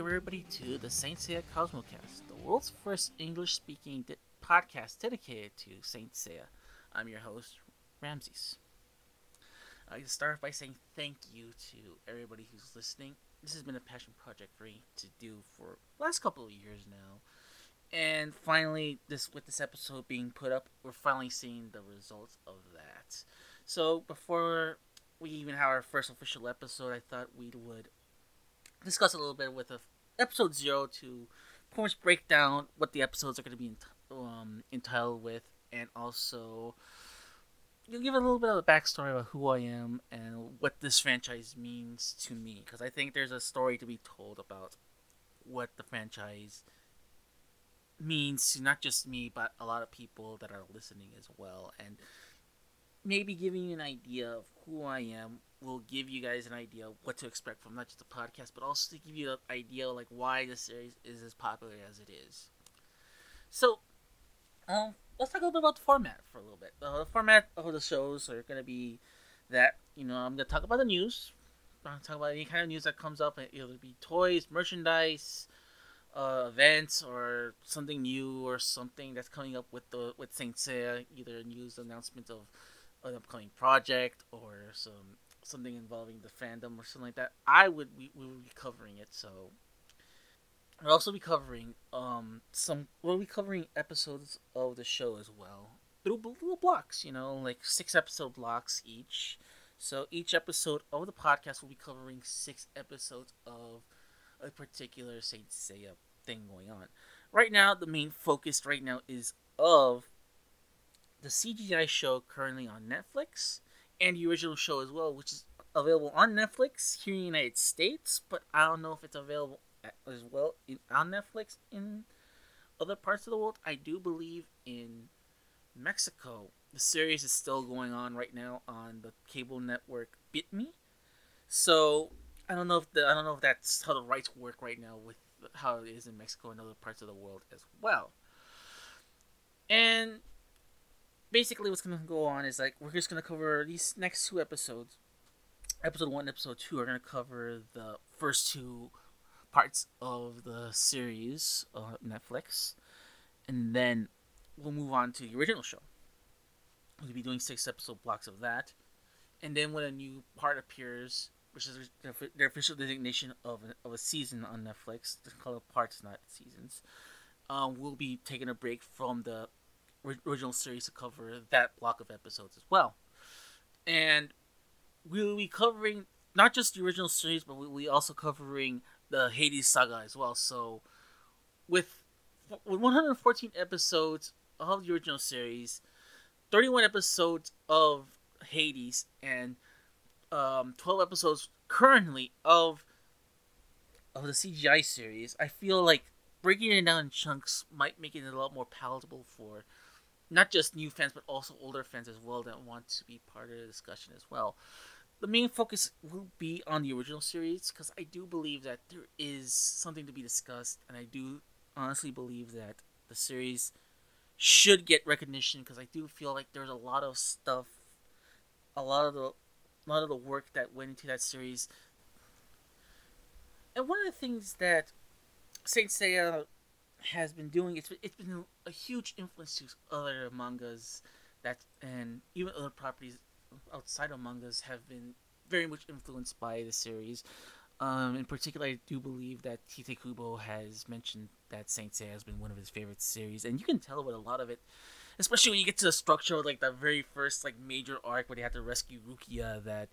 welcome everybody to the Saint Seiya Cosmocast, the world's first English-speaking di- podcast dedicated to Saint Seiya. I'm your host, Ramses. I start by saying thank you to everybody who's listening. This has been a passion project for me to do for last couple of years now, and finally, this with this episode being put up, we're finally seeing the results of that. So before we even have our first official episode, I thought we would discuss a little bit with a, episode zero to pretty break down what the episodes are going to be um, entitled with, and also you'll give a little bit of a backstory about who I am and what this franchise means to me. Because I think there's a story to be told about what the franchise means to not just me, but a lot of people that are listening as well. And maybe giving you an idea of who I am will give you guys an idea what to expect from not just the podcast, but also to give you an idea like why this series is as popular as it is. So, um, let's talk a little bit about the format for a little bit. Uh, the format of the shows are going to be that you know I'm going to talk about the news. I'm going to talk about any kind of news that comes up. It'll be toys, merchandise, uh, events, or something new, or something that's coming up with the with Saint Seiya. Either news announcement of an upcoming project or some something involving the fandom or something like that. I would we, we will be covering it. So We'll also be covering um some. We'll be covering episodes of the show as well through little blocks. You know, like six episode blocks each. So each episode of the podcast will be covering six episodes of a particular Saint Seiya thing going on. Right now, the main focus right now is of the CGI show currently on Netflix and the original show as well, which is available on Netflix here in the United States, but I don't know if it's available as well in, on Netflix in other parts of the world. I do believe in Mexico, the series is still going on right now on the cable network BitMe. So I don't know if the, I don't know if that's how the rights work right now with how it is in Mexico and other parts of the world as well. And basically, what's gonna go on is like we're just gonna cover these next two episodes. Episode one, and episode two are gonna cover the first two parts of the series on Netflix, and then we'll move on to the original show. We'll be doing six episode blocks of that, and then when a new part appears, which is their official designation of of a season on Netflix, they call it parts, not seasons. Um, we'll be taking a break from the original series to cover that block of episodes as well, and we'll be covering not just the original series, but we'll be also covering the Hades saga as well. So, with with 114 episodes of the original series, 31 episodes of Hades, and um, 12 episodes currently of of the CGI series, I feel like breaking it down in chunks might make it a lot more palatable for not just new fans but also older fans as well that want to be part of the discussion as well the main focus will be on the original series because I do believe that there is something to be discussed, and I do honestly believe that the series should get recognition because I do feel like there's a lot of stuff, a lot of the, a lot of the work that went into that series. And one of the things that Saint Seiya has been doing, it's it's been a huge influence to other mangas that and even other properties outside of mangas have been very much influenced by the series. Um, in particular, I do believe that Tite Kubo has mentioned that Saint Seiya has been one of his favorite series, and you can tell with a lot of it, especially when you get to the structure of like the very first like major arc where they have to rescue Rukia. That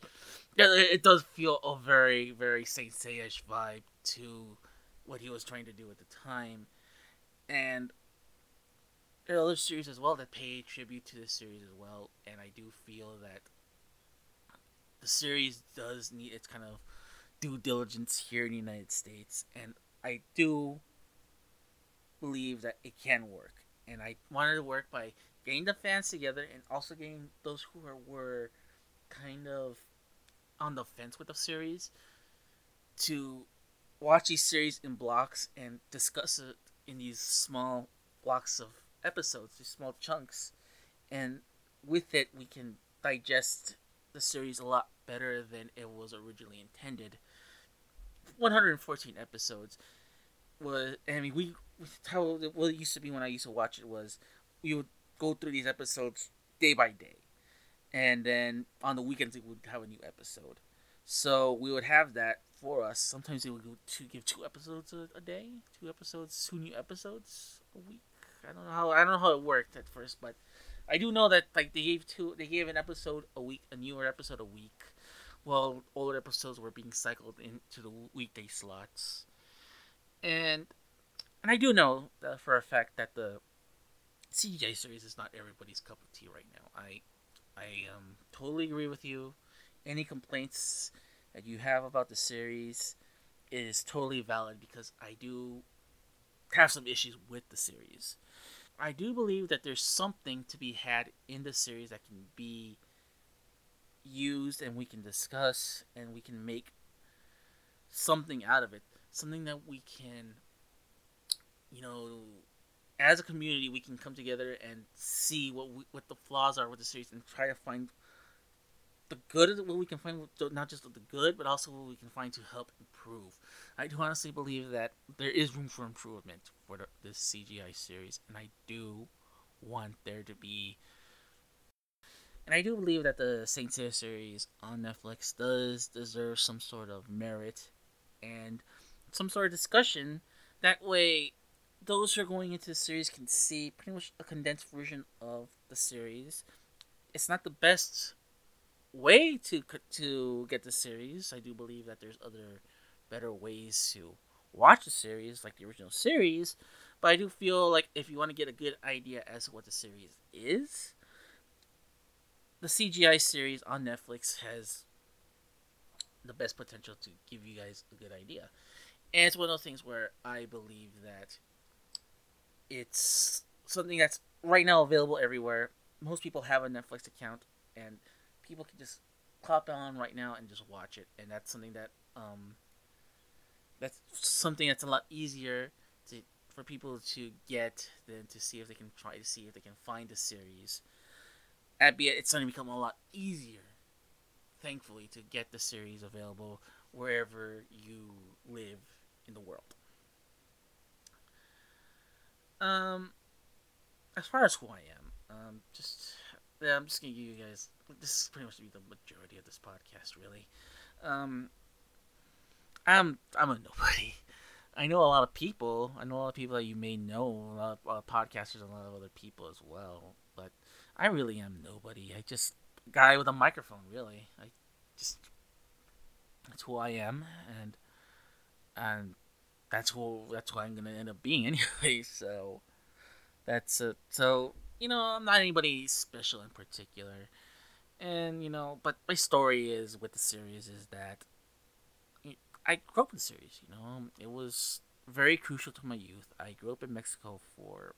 yeah, it does feel a very very Saint Seiya vibe to what he was trying to do at the time, and there are other series as well that pay tribute to this series as well, and I do feel that the series does need its kind of due diligence here in the United States, and I do believe that it can work. And I wanted to work by getting the fans together and also getting those who are, were kind of on the fence with the series to watch these series in blocks and discuss it in these small blocks of episodes, these small chunks, and with it we can digest the series a lot better than it was originally intended. 114 episodes was I mean we how what it used to be when I used to watch it was we would go through these episodes day by day, and then on the weekends we would have a new episode. So we would have that for us. Sometimes they would go to give two episodes a, a day, two episodes, two new episodes a week. I don't know how I don't know how it worked at first, but I do know that like they gave two they gave an episode a week, a newer episode a week. while older episodes were being cycled into the weekday slots, and and I do know for a fact that the CGI series is not everybody's cup of tea right now. I I um totally agree with you. Any complaints that you have about the series is totally valid because I do have some issues with the series. I do believe that there's something to be had in the series that can be used and we can discuss and we can make something out of it. Something that we can, you know, as a community, we can come together and see what we, what the flaws are with the series and try to find the good what we can find not just the good but also what we can find to help improve i do honestly believe that there is room for improvement for the, this cgi series and i do want there to be and i do believe that the saint seiya series on netflix does deserve some sort of merit and some sort of discussion that way those who are going into the series can see pretty much a condensed version of the series. It's not the best way to to get the series. I do believe that there's other better ways to watch the series, like the original series. But I do feel like if you want to get a good idea as to what the series is, the CGI series on Netflix has the best potential to give you guys a good idea. And it's one of those things where I believe that it's something that's right now available everywhere. Most people have a Netflix account, and people can just pop on right now and just watch it. And that's something that um, that's something that's a lot easier to for people to get than to see if they can try to see if they can find the series. Albeit, it's starting to become a lot easier, thankfully, to get the series available wherever you live in the world. Um, as far as who I am, um, just yeah, I'm just gonna give you guys. This is pretty much the majority of this podcast, really. Um, I'm I'm a nobody. I know a lot of people. I know a lot of people that you may know, a lot of, of podcasters, and a lot of other people as well. But I really am nobody. I just guy with a microphone. Really, I just that's who I am, and and that's who that's who I'm gonna end up being anyway. So that's it. So you know, I'm not anybody special in particular, and you know, but my story is with the series is that I grew up with the series. You know, um, it was very crucial to my youth. I grew up in Mexico for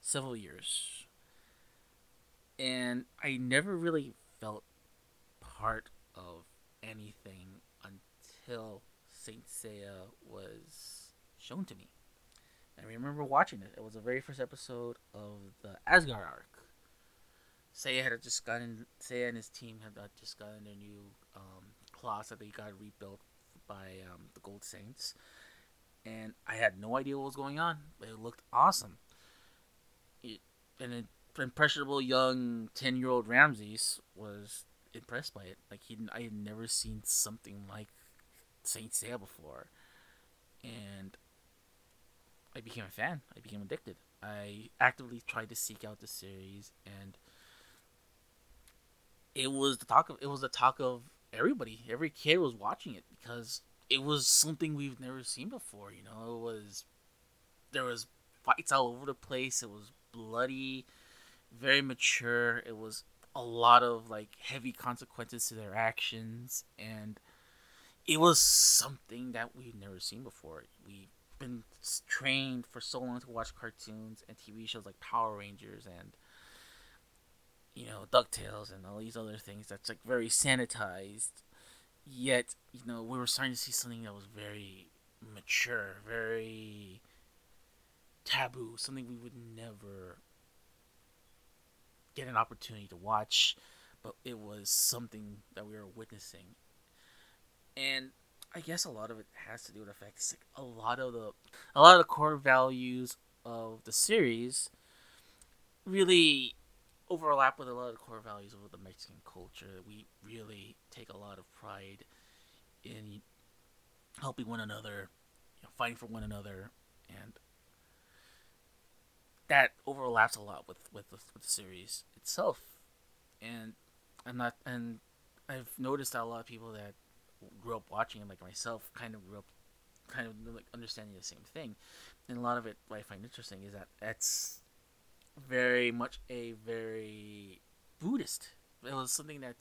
several years, and I never really felt part of anything until Saint Seiya was shown to me. I remember watching it. It was the very first episode of the Asgard arc. Seiya had just gotten Seiya and his team had just gotten their new um, that they got rebuilt by um, the Gold Saints, and I had no idea what was going on. But it looked awesome. It, an impressionable young ten year old Ramses was impressed by it. Like he, I had never seen something like Saint Seiya before, and I became a fan. I became addicted. I actively tried to seek out the series, and it was the talk of it was the talk of everybody. Every kid was watching it because it was something we've never seen before. You know, it was there was fights all over the place. It was bloody, very mature. It was a lot of like heavy consequences to their actions, and it was something that we've never seen before. We've been trained for so long to watch cartoons and TV shows like Power Rangers and you know Ducktales and all these other things that's like very sanitized. Yet you know we were starting to see something that was very mature, very taboo, something we would never get an opportunity to watch, but it was something that we were witnessing and I guess a lot of it has to do with the fact it's like a lot of the a lot of the core values of the series really overlap with a lot of core values of the Mexican culture. We really take a lot of pride in helping one another, you know, fighting for one another, and that overlaps a lot with with the, with the series itself. And I'm not, and I've noticed that a lot of people that grew up watching it, like myself, kind of grew up, kind of like understanding the same thing. And a lot of it, what I find interesting is that that's very much a very Buddhist. It was something that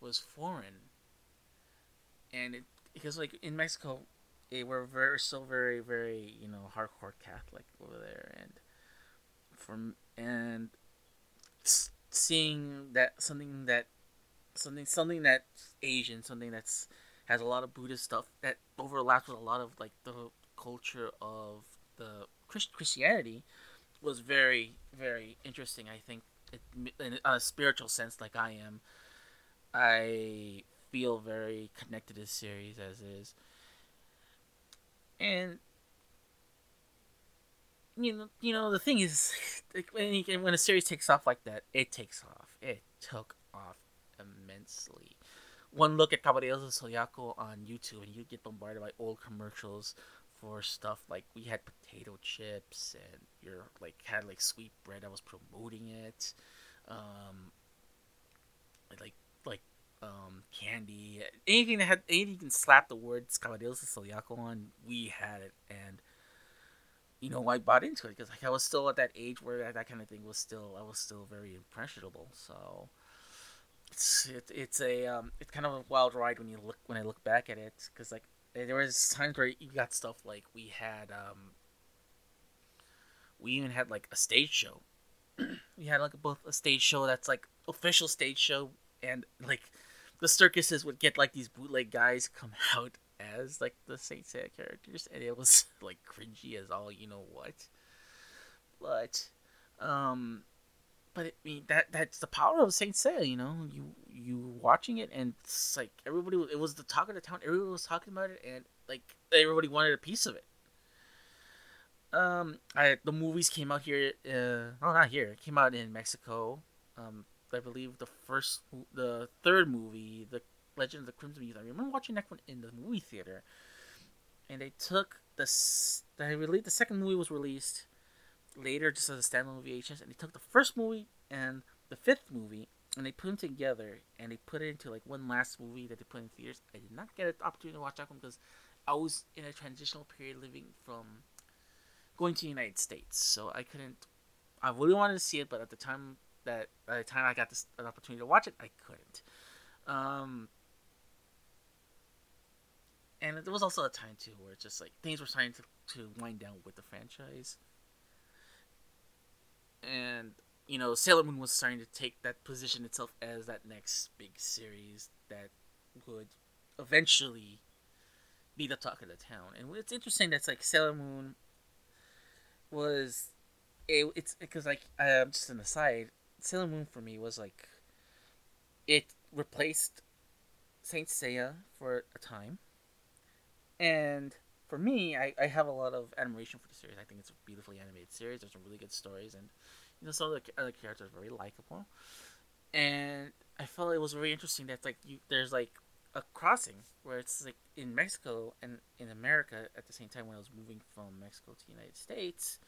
was foreign, and it because like in Mexico, they were very so very very you know hardcore Catholic over there, and from and seeing that something that something something that's Asian, something that's has a lot of Buddhist stuff that overlaps with a lot of like the culture of the Christ- Christianity was very very interesting. I think it, in a spiritual sense, like I am, I feel very connected to the series as is, and you know, you know the thing is, when when a series takes off like that, it takes off. It took off immensely. One look at Caballeros del Zodiaco on YouTube, and you get bombarded by old commercials for stuff like we had potato chips, and you're like had like sweet bread. I was promoting it, um, like like um, candy, anything that had anything you can slap the words Caballeros del Zodiaco on, we had it, and you know, I bought into it because like I was still at that age where that, that kind of thing was still I was still very impressionable. So it's it, it's a um, it's kind of a wild ride when you look when I look back at it because like there was times where you got stuff like we had um we even had like a stage show. we had like both a stage show that's like official stage show and like the circuses would get like these bootleg guys come out as like the Saint Seiya characters, and it was like cringy as all you know what. But, um, but I mean that that's the power of Saint Seiya. You know, you you watching it, and it's like everybody. It was the talk of the town. Everybody was talking about it, and like everybody wanted a piece of it. Um, I the movies came out here. Uh, oh, not here. It came out in Mexico. Um, I believe the first, the third movie, the Legend of the Crimson Youth. I remember watching that one in the movie theater, and they took the they released the second movie was released later just as a standalone VHS, and they took the first movie and the fifth movie and they put them together and they put it into like one last movie that they put in theaters. I did not get an opportunity to watch that one because I was in a transitional period living from going to the United States, so I couldn't. I really wanted to see it, but at the time that by the time I got this an opportunity to watch it, I couldn't. Um, and there was also a time too where it's just like things were starting to, to wind down with the franchise and you know sailor moon was starting to take that position itself as that next big series that would eventually be the talk of the town. And it's interesting that's like sailor moon was it, it's because like uh, just an aside sailor moon for me was like it replaced saint seiya for a time. And for me, I, I have a lot of admiration for the series. I think it's a beautifully animated series. There's some really good stories, and you know some of the other characters are very likable. And I felt it was very interesting that like you there's like a crossing where it's like in Mexico and in America at the same time when I was moving from Mexico to the United States,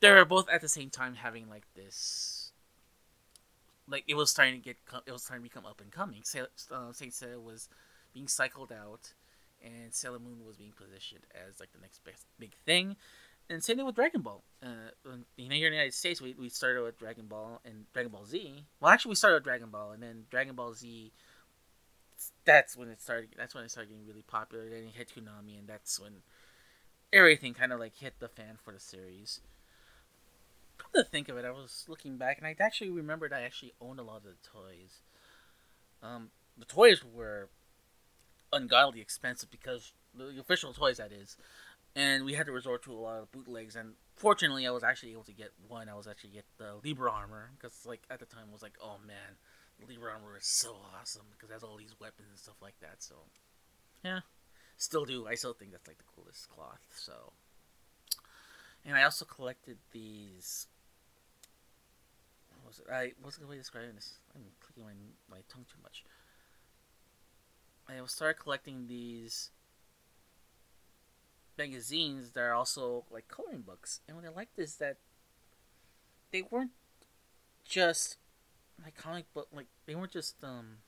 they were both at the same time having like this. Like it was starting to get, it was starting to become up and coming. Saint uh, Seiya was being cycled out and Sailor Moon was being positioned as like the next best big thing. And same thing with Dragon Ball. Uh, you know, here in the United States, we, we started with Dragon Ball and Dragon Ball Z. Well, actually, we started with Dragon Ball, and then Dragon Ball Z. That's when it started. That's when it started getting really popular. Then it hit Toonami, and that's when everything kind of like hit the fan for the series. Come to think of it, I was looking back, and I actually remembered I actually owned a lot of the toys. Um, the toys were ungodly expensive because the official toys that is, and we had to resort to a lot of bootlegs. And fortunately, I was actually able to get one. I was actually get the Libra armor because like at the time I was like, oh man, Libra armor is so awesome because it has all these weapons and stuff like that. So yeah, Still do. I still think that's like the coolest cloth. So, and I also collected these. What was it? I what's the way to describe this? I'm clicking my my tongue too much. I started collecting these magazines that are also like coloring books, and what I liked is that they weren't just like comic book, like they weren't just um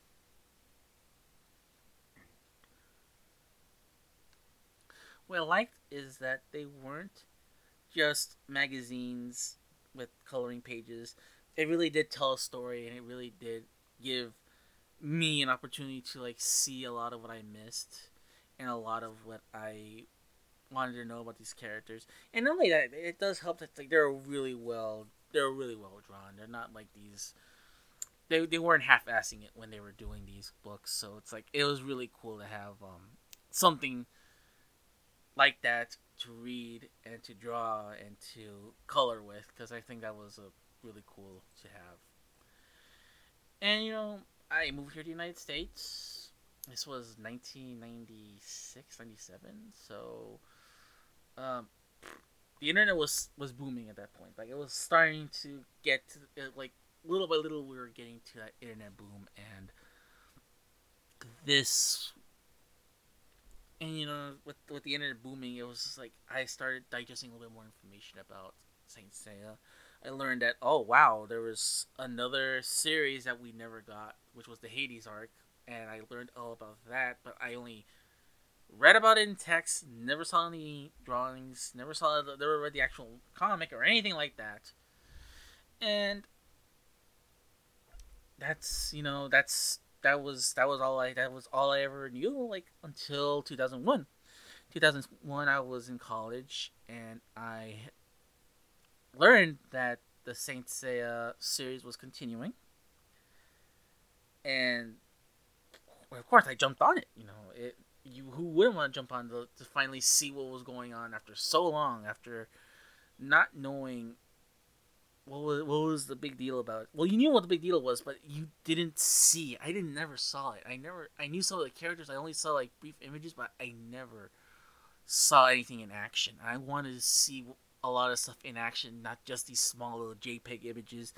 what I liked is that they weren't just magazines with coloring pages. It really did tell a story, and it really did give me an opportunity to like see a lot of what I missed, and a lot of what I wanted to know about these characters. And not only that, it does help that like they're really well, they're really well drawn. They're not like these. They, they weren't half-assing it when they were doing these books, so it's like it was really cool to have um, something like that to read and to draw and to color with because I think that was a really cool to have. And you know, I moved here to the United States. This was 1996, 97. So, um, the internet was was booming at that point. Like it was starting to get to like little by little we were getting to that internet boom and this and you know, with with the internet booming, it was just like I started digesting a little bit more information about Saint Seiya. I learned that oh wow, there was another series that we never got, which was the Hades arc, and I learned all about that. But I only read about it in text, never saw any drawings, never saw never read the actual comic or anything like that. And that's you know that's that was that was all I that was all I ever knew like until 2001. 2001 I was in college and I learned that the Saint Seiya uh, series was continuing. And of course I jumped on it, you know. It you who wouldn't want to jump on the, to finally see what was going on after so long after not knowing what was what was the big deal about it? Well, you knew what the big deal was, but you didn't see. I didn't never saw it. I never. I knew some of the characters. I only saw like brief images, but I never saw anything in action. I wanted to see a lot of stuff in action, not just these small little JPEG images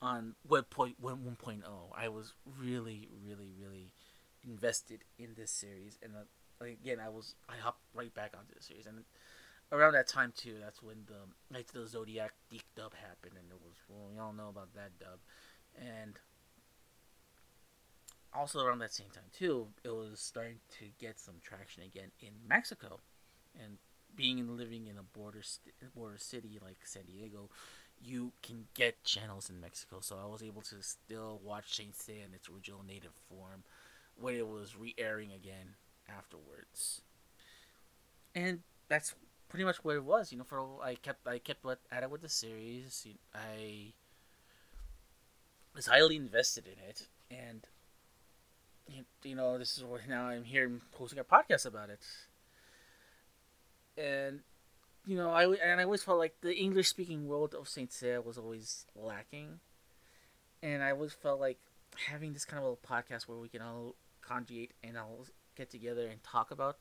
on Web point one point oh. I was really, really, really invested in this series, and uh, again, I was I hopped right back onto the series, and around that time too, that's when the Knights of the Zodiac DiC dub happened, and it was well, we all know about that dub, and also around that same time too, it was starting to get some traction again in Mexico, and being living in a border st- border city like San Diego, you can get channels in Mexico. So I was able to still watch Saint Seiya in its original native form when it was re-airing again afterwards. And that's pretty much what it was. You know, for I kept I kept what at it with the series. I was highly invested in it, and you know, this is what now I'm here posting a podcast about it. And you know, I and I always felt like the English speaking world of Saint Seiya was always lacking, and I always felt like having this kind of a podcast where we can all conjugate and all get together and talk about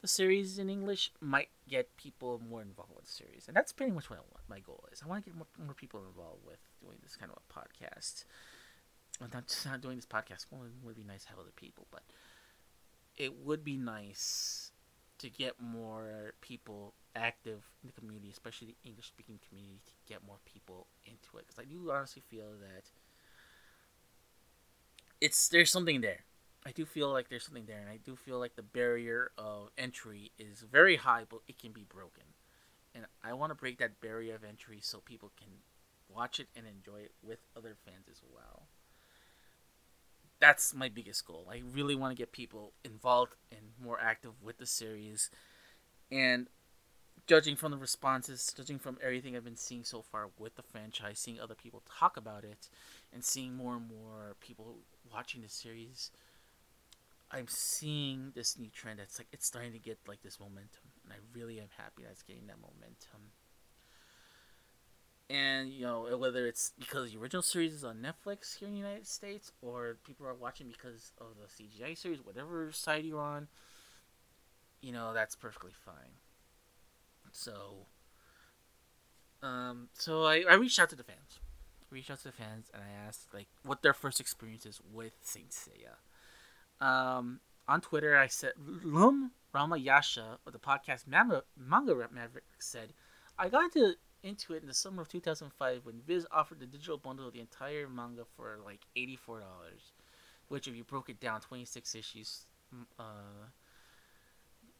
the series in English might get people more involved with the series, and that's pretty much what I want. My goal is I want to get more, more people involved with doing this kind of a podcast. I'm not just not doing this podcast. Well, it would be nice to have other people, but it would be nice to get more people active in the community, especially the English speaking community, to get more people into it. Because I do honestly feel that it's there's something there. I do feel like there's something there, and I do feel like the barrier of entry is very high, but it can be broken. And I want to break that barrier of entry so people can watch it and enjoy it with other fans as well. That's my biggest goal. I really want to get people involved and more active with the series. And judging from the responses, judging from everything I've been seeing so far with the franchise, seeing other people talk about it, and seeing more and more people watching the series I'm seeing this new trend. It's like it's starting to get like this momentum, and I really am happy that it's getting that momentum. And you know whether it's because the original series is on Netflix here in the United States, or people are watching because of the CGI series, whatever side you're on. you know that's perfectly fine. So, um, so I, I reached out to the fans, reached out to the fans, and I asked like what their first experiences with Saint Seiya. Um, on Twitter, I said Lum Ramayasha of the podcast Manga, Manga Maverick said, I got into into it in the summer of 2005 when Viz offered the digital bundle of the entire manga for like $84, which if you broke it down, 26 issues uh,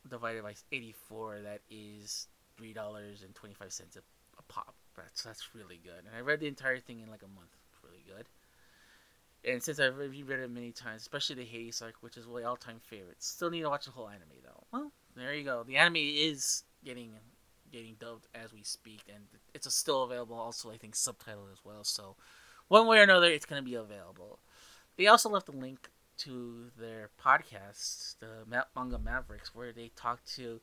divided by 84, that is $3.25 a, a pop. That's, that's really good. And I read the entire thing in like a month. Really good. And since I've reread it many times, especially the Hades arc, which is my all-time favorite, still need to watch the whole anime though. Well, there you go. The anime is getting getting dubbed as we speak, and it's still available. Also, I think subtitled as well. So, one way or another, it's going to be available. They also left a link to their podcast, the Manga Mavericks, where they talked to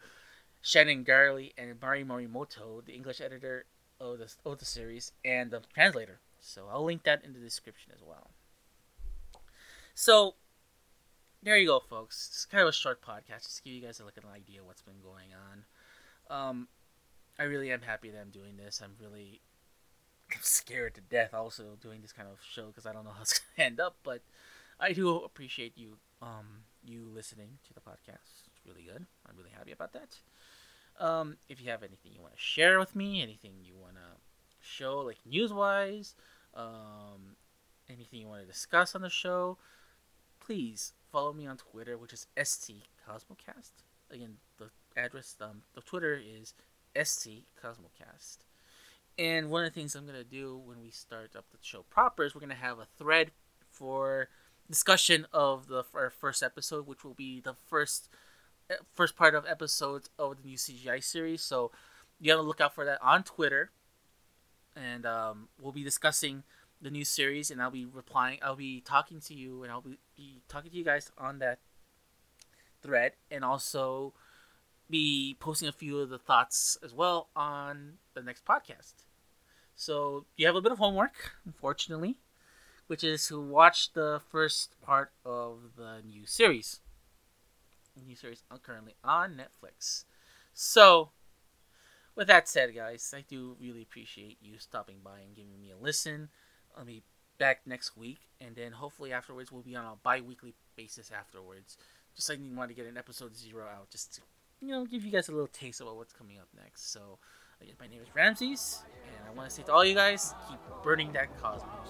Shannon Garrity and Mari Morimoto, the English editor of the of the series and the translator. So I'll link that in the description as well. So there you go, folks. It's kind of a short podcast, just to give you guys like an idea what's been going on. Um, I really am happy that I'm doing this. I'm really scared to death also doing this kind of show because I don't know how it's gonna end up. But I do appreciate you, um, you listening to the podcast. It's really good. I'm really happy about that. Um, if you have anything you want to share with me, anything you want to show, like news wise, um, anything you want to discuss on the show, please follow me on Twitter, which is st cosmocast. Again, the address, um, the Twitter is st cosmocast. And one of the things I'm gonna do when we start up the show proper is we're gonna have a thread for discussion of the our first episode, which will be the first eh, first part of episodes of the new CGI series. So you gotta look out for that on Twitter, and um, we'll be discussing the new series, and I'll be replying. I'll be talking to you, and I'll be, be talking to you guys on that thread, and also be posting a few of the thoughts as well on the next podcast. So you have a bit of homework, unfortunately, which is to watch the first part of the new series. The new series currently on Netflix. So, with that said, guys, I do really appreciate you stopping by and giving me a listen. I'll be back next week, and then hopefully afterwards we'll be on a bi-weekly basis afterwards. Just like you want to get an episode zero out, just to you know give you guys a little taste about what's coming up next. So again, my name is Ramses, and I want to say to all you guys, keep burning that cosmos.